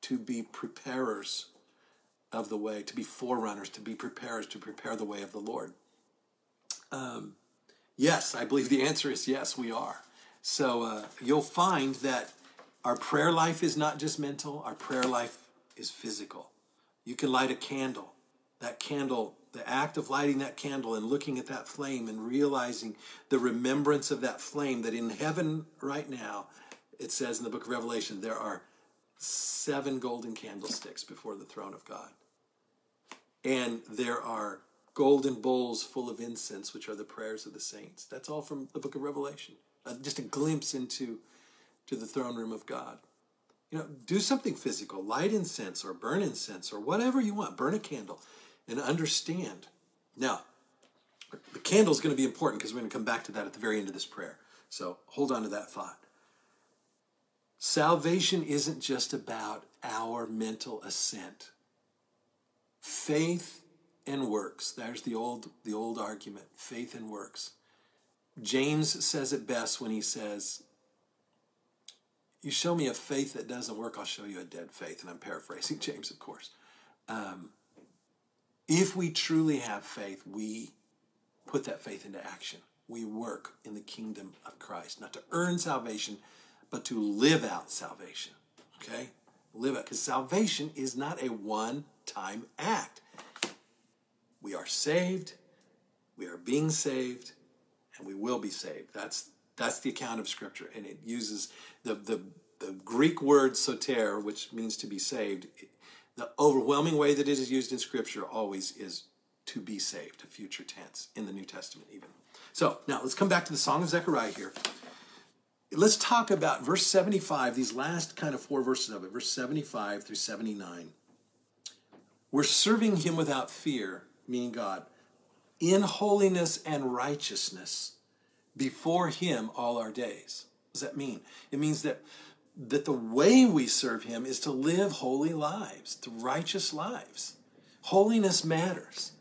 to be preparers of the way, to be forerunners, to be preparers, to prepare the way of the Lord? Um, yes, I believe the answer is yes, we are. So uh, you'll find that our prayer life is not just mental, our prayer life is physical. You can light a candle. That candle, the act of lighting that candle and looking at that flame and realizing the remembrance of that flame, that in heaven right now, it says in the book of Revelation, there are seven golden candlesticks before the throne of God. And there are golden bowls full of incense, which are the prayers of the saints. That's all from the book of Revelation. Uh, just a glimpse into to the throne room of God. You know, do something physical, light incense or burn incense or whatever you want, burn a candle and understand. Now, the candle is going to be important because we're going to come back to that at the very end of this prayer. So hold on to that thought. Salvation isn't just about our mental assent. Faith and works. There's the old the old argument. Faith and works. James says it best when he says, you show me a faith that doesn't work, I'll show you a dead faith. And I'm paraphrasing <laughs> James, of course. Um, if we truly have faith, we put that faith into action. We work in the kingdom of Christ, not to earn salvation, but to live out salvation. Okay? live it. Because salvation is not a one time act. We are saved, we are being saved, and we will be saved. That's that's the account of Scripture, and it uses the the, the Greek word soter, which means to be saved. The overwhelming way that it is used in Scripture always is to be saved, a future tense in the New Testament, even. So now let's come back to the Song of Zechariah here. Let's talk about verse 75, these last kind of four verses of it, verse 75 through 79. We're serving him without fear, meaning God, in holiness and righteousness before him all our days. Does that mean? It means that that the way we serve him is to live holy lives, to righteous lives. Holiness matters.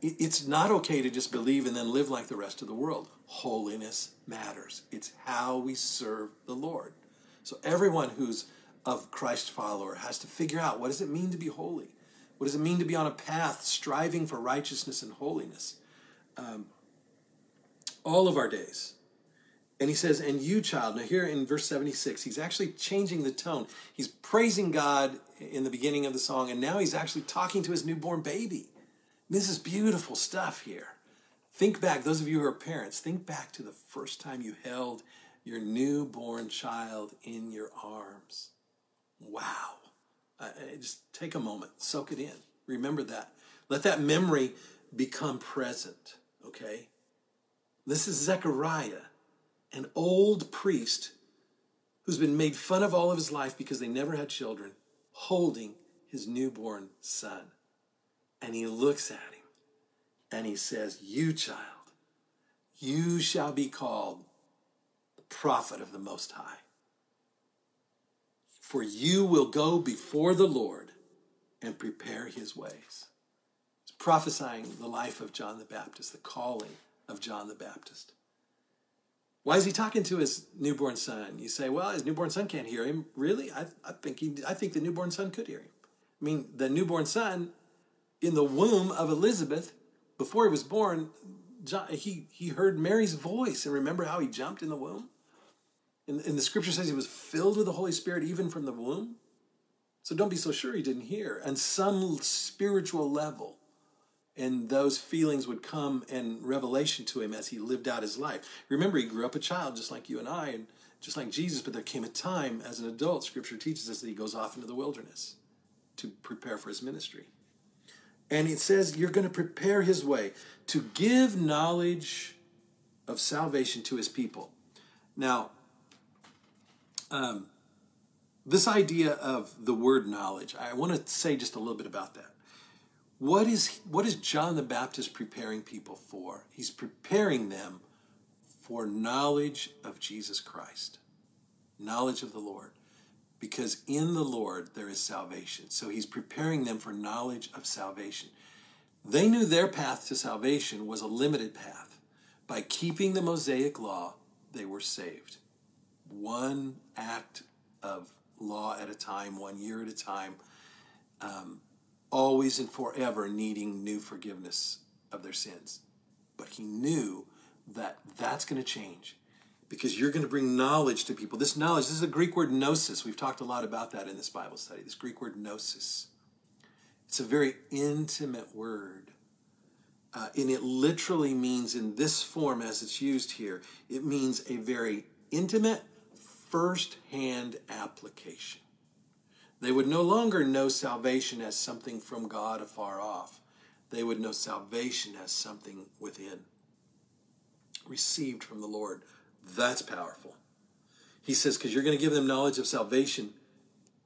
It's not okay to just believe and then live like the rest of the world. Holiness matters. It's how we serve the Lord. So everyone who's of Christ follower has to figure out what does it mean to be holy? What does it mean to be on a path striving for righteousness and holiness? Um, all of our days. And he says, and you, child. Now, here in verse 76, he's actually changing the tone. He's praising God in the beginning of the song, and now he's actually talking to his newborn baby. This is beautiful stuff here. Think back, those of you who are parents, think back to the first time you held your newborn child in your arms. Wow. Uh, just take a moment, soak it in. Remember that. Let that memory become present, okay? This is Zechariah, an old priest who's been made fun of all of his life because they never had children, holding his newborn son. And he looks at him and he says, You, child, you shall be called the prophet of the Most High. For you will go before the Lord and prepare his ways. He's prophesying the life of John the Baptist, the calling of John the Baptist. Why is he talking to his newborn son? You say, well, his newborn son can't hear him. Really? I, I think he, I think the newborn son could hear him. I mean, the newborn son in the womb of Elizabeth, before he was born, John, he, he heard Mary's voice. And remember how he jumped in the womb? And, and the scripture says he was filled with the Holy Spirit even from the womb. So don't be so sure he didn't hear. And some spiritual level, and those feelings would come in revelation to him as he lived out his life. Remember, he grew up a child just like you and I, and just like Jesus, but there came a time as an adult, scripture teaches us that he goes off into the wilderness to prepare for his ministry. And it says you're going to prepare his way to give knowledge of salvation to his people. Now, um, this idea of the word knowledge, I want to say just a little bit about that. What is what is John the Baptist preparing people for? He's preparing them for knowledge of Jesus Christ, knowledge of the Lord, because in the Lord there is salvation. So he's preparing them for knowledge of salvation. They knew their path to salvation was a limited path. By keeping the Mosaic law, they were saved. One act of law at a time, one year at a time. Um, always and forever needing new forgiveness of their sins. But he knew that that's going to change because you're going to bring knowledge to people. This knowledge, this is a Greek word gnosis. We've talked a lot about that in this Bible study, this Greek word gnosis. It's a very intimate word. Uh, and it literally means, in this form as it's used here, it means a very intimate, first hand application. They would no longer know salvation as something from God afar off. They would know salvation as something within, received from the Lord. That's powerful. He says, because you're going to give them knowledge of salvation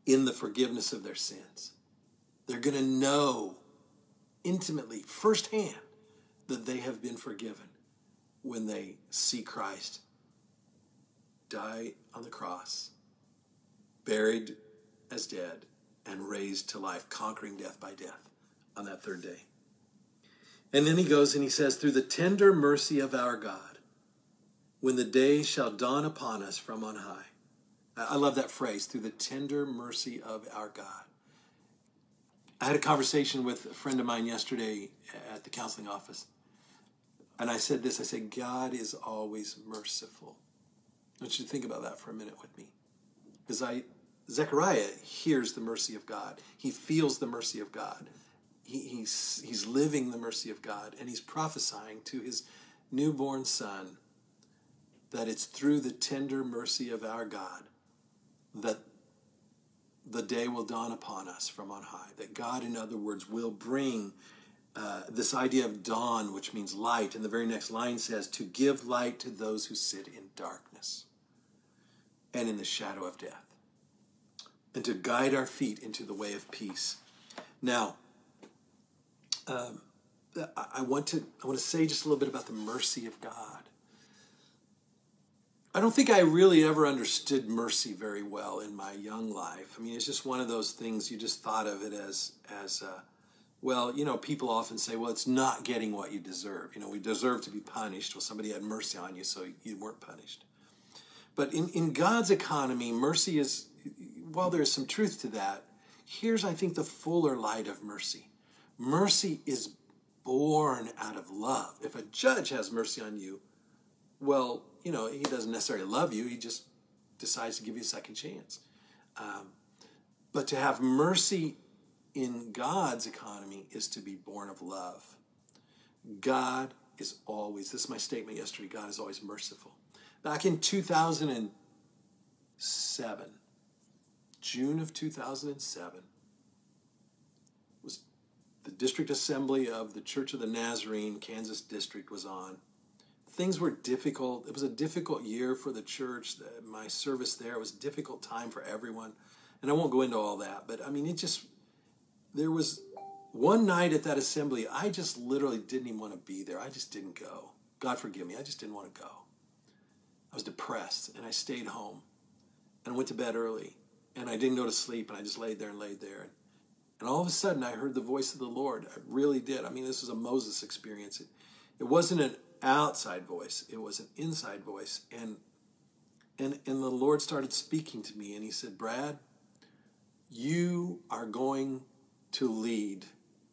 in the forgiveness of their sins. They're going to know intimately, firsthand, that they have been forgiven when they see Christ die on the cross, buried as dead and raised to life, conquering death by death on that third day. And then he goes and he says, Through the tender mercy of our God, when the day shall dawn upon us from on high. I love that phrase, through the tender mercy of our God. I had a conversation with a friend of mine yesterday at the counseling office. And I said this I said, God is always merciful. I want you to think about that for a minute with me. Because I, Zechariah hears the mercy of God. He feels the mercy of God. He, he's, he's living the mercy of God, and he's prophesying to his newborn son that it's through the tender mercy of our God that the day will dawn upon us from on high. That God, in other words, will bring uh, this idea of dawn, which means light. And the very next line says, to give light to those who sit in darkness and in the shadow of death, and to guide our feet into the way of peace. Now, um, I want to I want to say just a little bit about the mercy of God. I don't think I really ever understood mercy very well in my young life. I mean, it's just one of those things you just thought of it as as uh, well. You know, people often say, "Well, it's not getting what you deserve." You know, we deserve to be punished. Well, somebody had mercy on you, so you weren't punished. But in in God's economy, mercy is while there is some truth to that. Here's, I think, the fuller light of mercy. Mercy is born out of love. If a judge has mercy on you, well, you know, he doesn't necessarily love you, he just decides to give you a second chance. Um, but to have mercy in God's economy is to be born of love. God is always, this is my statement yesterday, God is always merciful. Back in 2007, June of 2007, was the district assembly of the Church of the Nazarene, Kansas district was on things were difficult. It was a difficult year for the church. My service there was a difficult time for everyone. And I won't go into all that, but I mean, it just, there was one night at that assembly, I just literally didn't even want to be there. I just didn't go. God forgive me, I just didn't want to go. I was depressed and I stayed home and went to bed early and I didn't go to sleep and I just laid there and laid there. And all of a sudden, I heard the voice of the Lord. I really did. I mean, this was a Moses experience. It, it wasn't an outside voice it was an inside voice and and and the lord started speaking to me and he said brad you are going to lead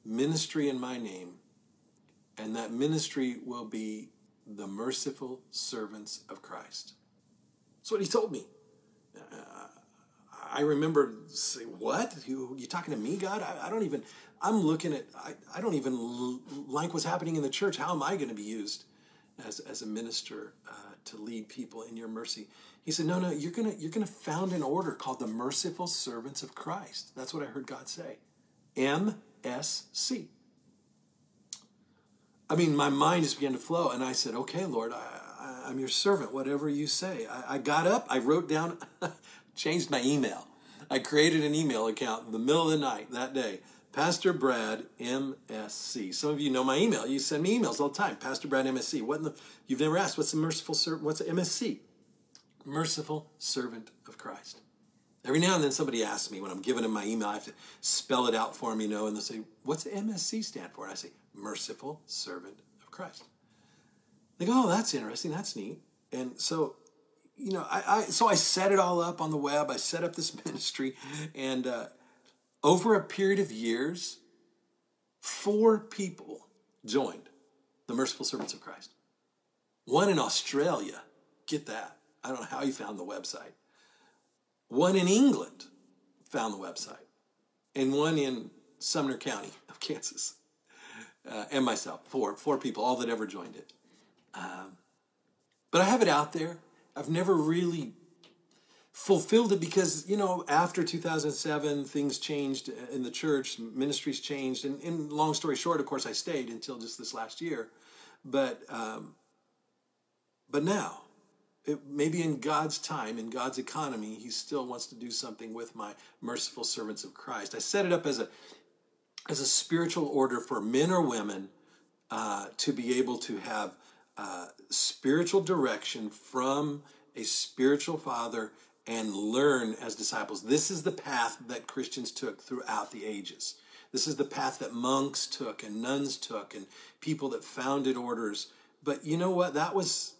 ministry in my name and that ministry will be the merciful servants of christ that's what he told me i remember saying what you, you talking to me god I, I don't even i'm looking at i, I don't even like what's happening in the church how am i going to be used as, as a minister uh, to lead people in your mercy. He said, No, no, you're gonna you're gonna found an order called the Merciful Servants of Christ. That's what I heard God say. MSC. I mean, my mind just began to flow, and I said, Okay, Lord, I, am your servant, whatever you say. I, I got up, I wrote down, <laughs> changed my email. I created an email account in the middle of the night that day. Pastor Brad MSC. Some of you know my email. You send me emails all the time. Pastor Brad MSC. What the, you've never asked what's the merciful servant? What's MSC? Merciful servant of Christ. Every now and then somebody asks me when I'm giving them my email, I have to spell it out for them, you know, and they'll say, "What's MSC stand for?" And I say, "Merciful Servant of Christ." They go, "Oh, that's interesting. That's neat." And so, you know, I, I so I set it all up on the web. I set up this <laughs> ministry, and. Uh, over a period of years, four people joined the Merciful Servants of Christ. One in Australia, get that. I don't know how you found the website. One in England found the website. And one in Sumner County <laughs> of Kansas. Uh, and myself, four, four people, all that ever joined it. Um, but I have it out there. I've never really fulfilled it because you know after 2007 things changed in the church ministries changed. And, and long story short of course i stayed until just this last year. But um, but now it, maybe in god's time in god's economy he still wants to do something with my merciful servants of christ. I set it up as a as a spiritual order for men or women uh, to be able to have uh, spiritual direction from a spiritual father and learn as disciples. This is the path that Christians took throughout the ages. This is the path that monks took and nuns took and people that founded orders. But you know what? That was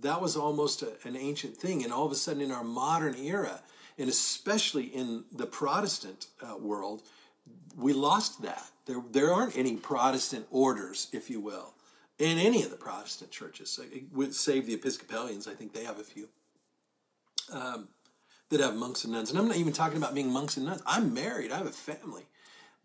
that was almost a, an ancient thing, and all of a sudden, in our modern era, and especially in the Protestant uh, world, we lost that. There, there aren't any Protestant orders, if you will, in any of the Protestant churches. Save the Episcopalians, I think they have a few. Um, that have monks and nuns. And I'm not even talking about being monks and nuns. I'm married. I have a family.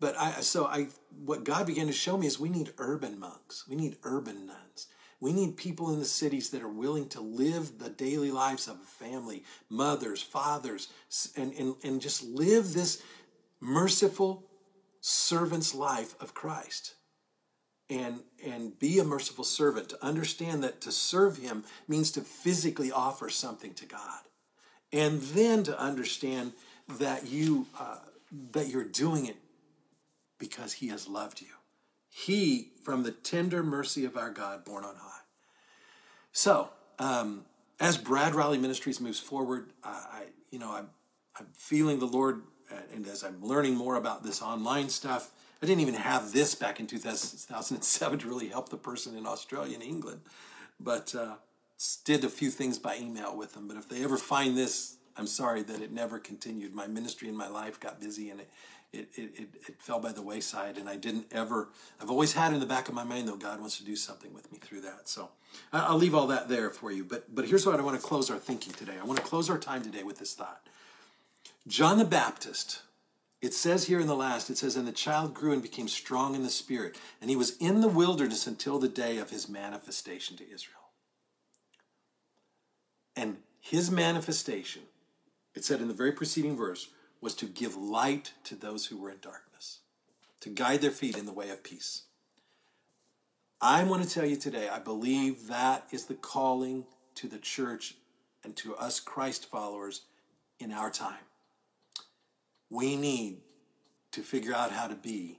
But I so I what God began to show me is we need urban monks. We need urban nuns. We need people in the cities that are willing to live the daily lives of a family, mothers, fathers, and, and, and just live this merciful servant's life of Christ. And, and be a merciful servant, to understand that to serve him means to physically offer something to God. And then to understand that you uh, that you're doing it because he has loved you. He, from the tender mercy of our God, born on high. So, um, as Brad Riley Ministries moves forward, uh, I, you know, I'm, I'm feeling the Lord, and as I'm learning more about this online stuff, I didn't even have this back in 2007 to really help the person in Australia and England, but uh, did a few things by email with them. But if they ever find this, I'm sorry that it never continued. My ministry and my life got busy, and it it, it, it, fell by the wayside and I didn't ever, I've always had in the back of my mind though, God wants to do something with me through that. So I'll leave all that there for you. But, but here's what I want to close our thinking today. I want to close our time today with this thought. John the Baptist, it says here in the last, it says, and the child grew and became strong in the spirit, and he was in the wilderness until the day of his manifestation to Israel. And his manifestation, it said in the very preceding verse, was to give light to those who were in darkness, to guide their feet in the way of peace. I want to tell you today, I believe that is the calling to the church and to us Christ followers in our time. We need to figure out how to be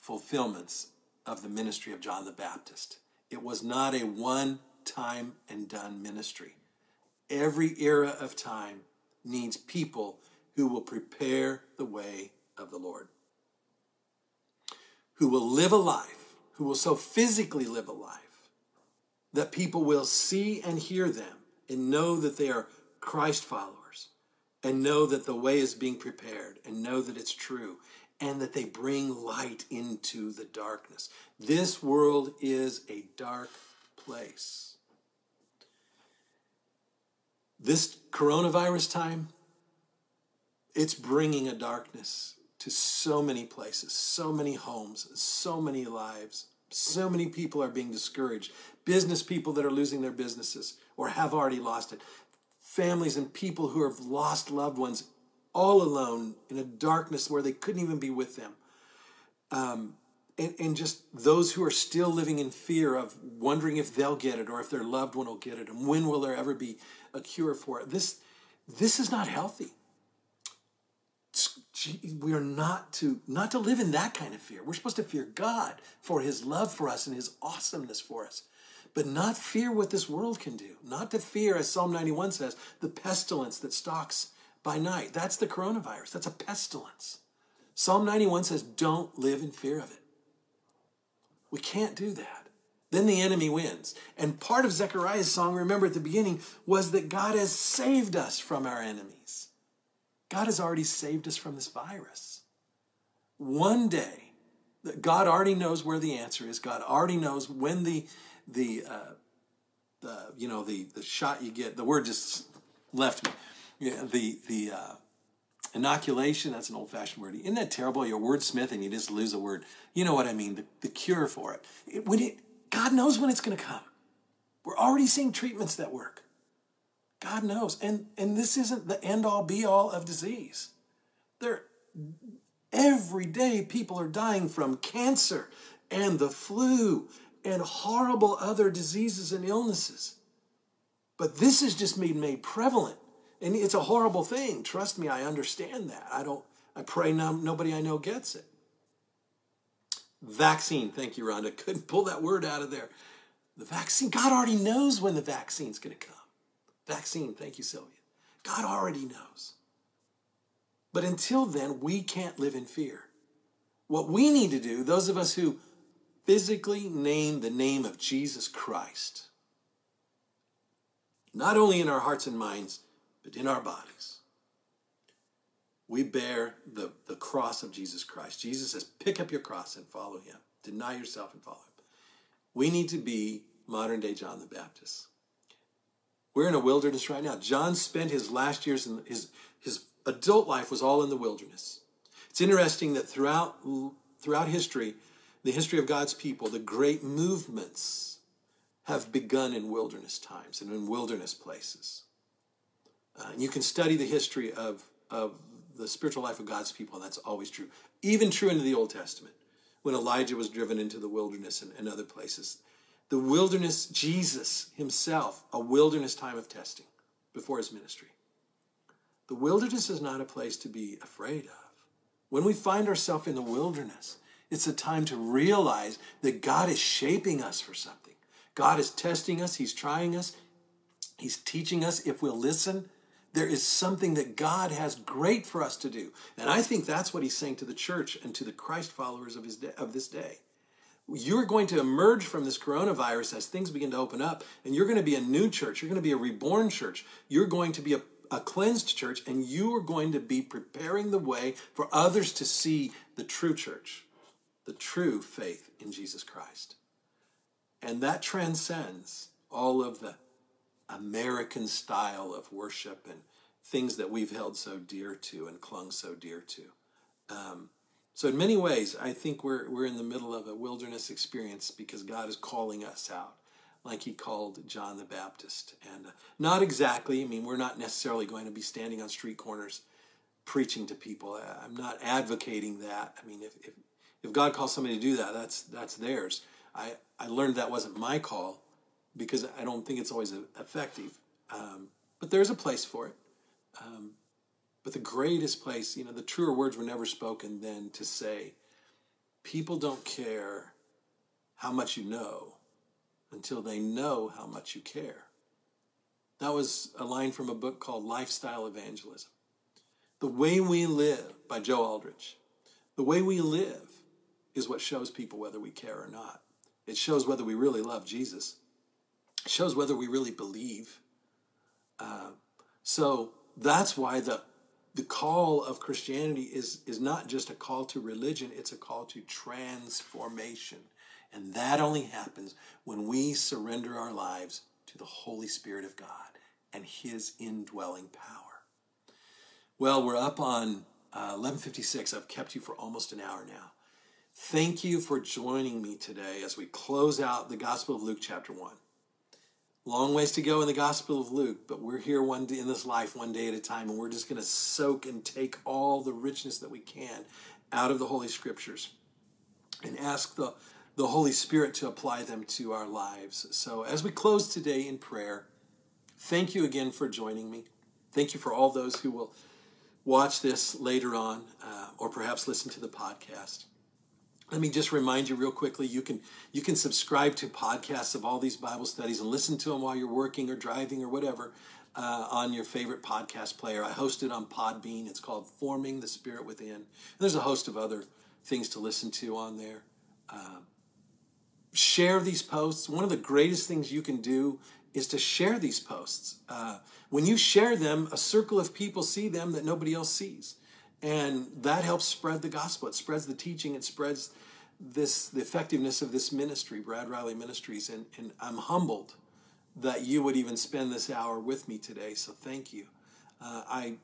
fulfillments of the ministry of John the Baptist. It was not a one time and done ministry. Every era of time needs people who will prepare the way of the Lord, who will live a life, who will so physically live a life that people will see and hear them and know that they are Christ followers and know that the way is being prepared and know that it's true and that they bring light into the darkness. This world is a dark place. This coronavirus time, it's bringing a darkness to so many places, so many homes, so many lives. So many people are being discouraged. Business people that are losing their businesses or have already lost it. Families and people who have lost loved ones all alone in a darkness where they couldn't even be with them. Um, and, and just those who are still living in fear of wondering if they'll get it or if their loved one will get it and when will there ever be a cure for it. This, this is not healthy we are not to not to live in that kind of fear. We're supposed to fear God for his love for us and his awesomeness for us. But not fear what this world can do. Not to fear, as Psalm 91 says, the pestilence that stalks by night. That's the coronavirus. That's a pestilence. Psalm 91 says, don't live in fear of it. We can't do that. Then the enemy wins. And part of Zechariah's song, remember at the beginning, was that God has saved us from our enemies. God has already saved us from this virus. One day, God already knows where the answer is. God already knows when the the uh, the you know the the shot you get. The word just left me. Yeah, the the uh, inoculation. That's an old fashioned word. Isn't that terrible? You're wordsmith and you just lose a word. You know what I mean? The, the cure for it. it when it God knows when it's going to come. We're already seeing treatments that work. God knows. And, and this isn't the end all be all of disease. There, every day people are dying from cancer and the flu and horrible other diseases and illnesses. But this is just made made prevalent. And it's a horrible thing. Trust me, I understand that. I don't, I pray no, nobody I know gets it. Vaccine. Thank you, Rhonda. <laughs> Couldn't pull that word out of there. The vaccine, God already knows when the vaccine's going to come. Vaccine, thank you, Sylvia. God already knows. But until then, we can't live in fear. What we need to do, those of us who physically name the name of Jesus Christ, not only in our hearts and minds, but in our bodies, we bear the, the cross of Jesus Christ. Jesus says, pick up your cross and follow him. Deny yourself and follow him. We need to be modern day John the Baptist We're in a wilderness right now. John spent his last years in his his adult life was all in the wilderness. It's interesting that throughout throughout history, the history of God's people, the great movements have begun in wilderness times and in wilderness places. Uh, you can study the history of, of the spiritual life of God's people, and that's always true. Even true into the Old Testament, when Elijah was driven into the wilderness and, and other places. The wilderness, Jesus himself, a wilderness time of testing before his ministry. The wilderness is not a place to be afraid of. When we find ourselves in the wilderness, it's a time to realize that God is shaping us for something. God is testing us, He's trying us, He's teaching us if we'll listen. There is something that God has great for us to do. And I think that's what He's saying to the church and to the Christ followers of, his day, of this day. You're going to emerge from this coronavirus as things begin to open up, and you're going to be a new church. You're going to be a reborn church. You're going to be a a cleansed church, and you are going to be preparing the way for others to see the true church, the true faith in Jesus Christ. And that transcends all of the American style of worship and things that we've held so dear to and clung so dear to. Um, so, in many ways, I think we're, we're in the middle of a wilderness experience because God is calling us out like he called John the Baptist. And uh, not exactly, I mean, we're not necessarily going to be standing on street corners preaching to people. I'm not advocating that. I mean, if, if, if God calls somebody to do that, that's, that's theirs. I, I learned that wasn't my call because I don't think it's always effective. Um, but there's a place for it. Um, but the greatest place, you know, the truer words were never spoken than to say, people don't care how much you know until they know how much you care. That was a line from a book called Lifestyle Evangelism. The way we live by Joe Aldrich. The way we live is what shows people whether we care or not. It shows whether we really love Jesus. It shows whether we really believe. Uh, so that's why the the call of Christianity is is not just a call to religion; it's a call to transformation. And that only happens when we surrender our lives to the Holy Spirit of God and His indwelling power. Well, we're up on uh, 1156. I've kept you for almost an hour now. Thank you for joining me today as we close out the Gospel of Luke, chapter 1. Long ways to go in the Gospel of Luke, but we're here one day in this life, one day at a time, and we're just going to soak and take all the richness that we can out of the Holy Scriptures and ask the the Holy Spirit to apply them to our lives. So, as we close today in prayer, thank you again for joining me. Thank you for all those who will watch this later on uh, or perhaps listen to the podcast. Let me just remind you real quickly you can you can subscribe to podcasts of all these Bible studies and listen to them while you're working or driving or whatever uh, on your favorite podcast player. I host it on Podbean. It's called Forming the Spirit Within. And there's a host of other things to listen to on there. Uh, share these posts. One of the greatest things you can do is to share these posts. Uh, when you share them, a circle of people see them that nobody else sees. And that helps spread the gospel. It spreads the teaching. It spreads this the effectiveness of this ministry, Brad Riley Ministries. And, and I'm humbled that you would even spend this hour with me today. So thank you. Uh, I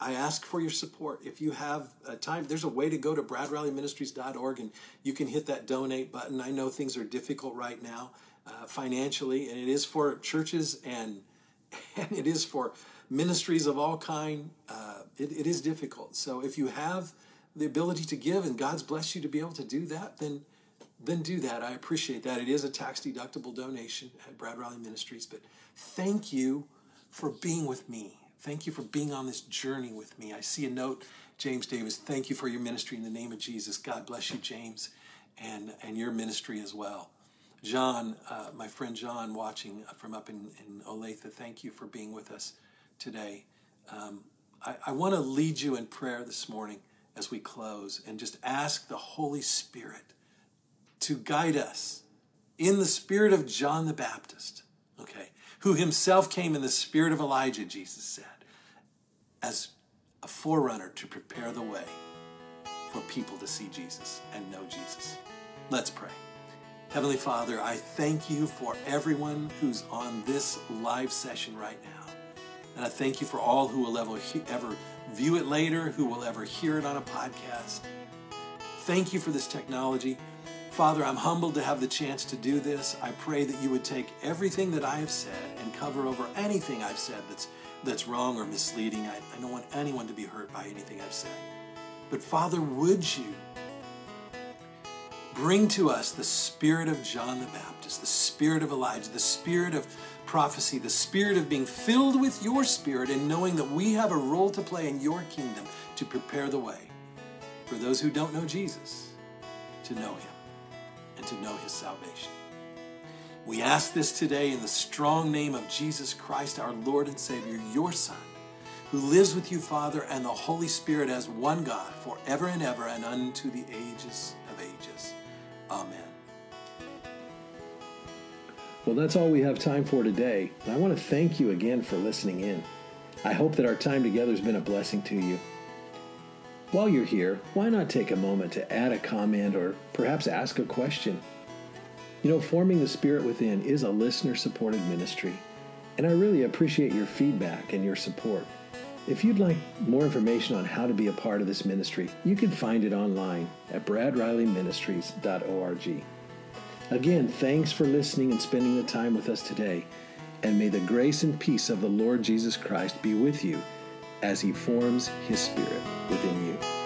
I ask for your support. If you have a time, there's a way to go to bradrileyministries.org and you can hit that donate button. I know things are difficult right now uh, financially, and it is for churches and <laughs> and it is for ministries of all kind. Uh, it, it is difficult. So if you have the ability to give and God's blessed you to be able to do that, then then do that. I appreciate that. It is a tax deductible donation at Brad Riley Ministries. But thank you for being with me Thank you for being on this journey with me. I see a note, James Davis. Thank you for your ministry in the name of Jesus. God bless you, James, and, and your ministry as well. John, uh, my friend John, watching from up in, in Olathe, thank you for being with us today. Um, I, I want to lead you in prayer this morning as we close and just ask the Holy Spirit to guide us in the spirit of John the Baptist, okay, who himself came in the spirit of Elijah, Jesus said, as a forerunner to prepare the way for people to see Jesus and know Jesus. Let's pray. Heavenly Father, I thank you for everyone who's on this live session right now. And I thank you for all who will ever, ever view it later, who will ever hear it on a podcast. Thank you for this technology. Father, I'm humbled to have the chance to do this. I pray that you would take everything that I have said and cover over anything I've said that's, that's wrong or misleading. I, I don't want anyone to be hurt by anything I've said. But Father, would you bring to us the spirit of John the Baptist, the spirit of Elijah, the spirit of prophecy, the spirit of being filled with your spirit and knowing that we have a role to play in your kingdom to prepare the way for those who don't know Jesus to know him and to know his salvation. We ask this today in the strong name of Jesus Christ, our Lord and Savior, your Son, who lives with you, Father, and the Holy Spirit as one God, forever and ever, and unto the ages of ages. Amen. Well, that's all we have time for today. I want to thank you again for listening in. I hope that our time together has been a blessing to you. While you're here, why not take a moment to add a comment or perhaps ask a question? You know, Forming the Spirit Within is a listener supported ministry, and I really appreciate your feedback and your support. If you'd like more information on how to be a part of this ministry, you can find it online at bradrileyministries.org. Again, thanks for listening and spending the time with us today, and may the grace and peace of the Lord Jesus Christ be with you as he forms his spirit within you.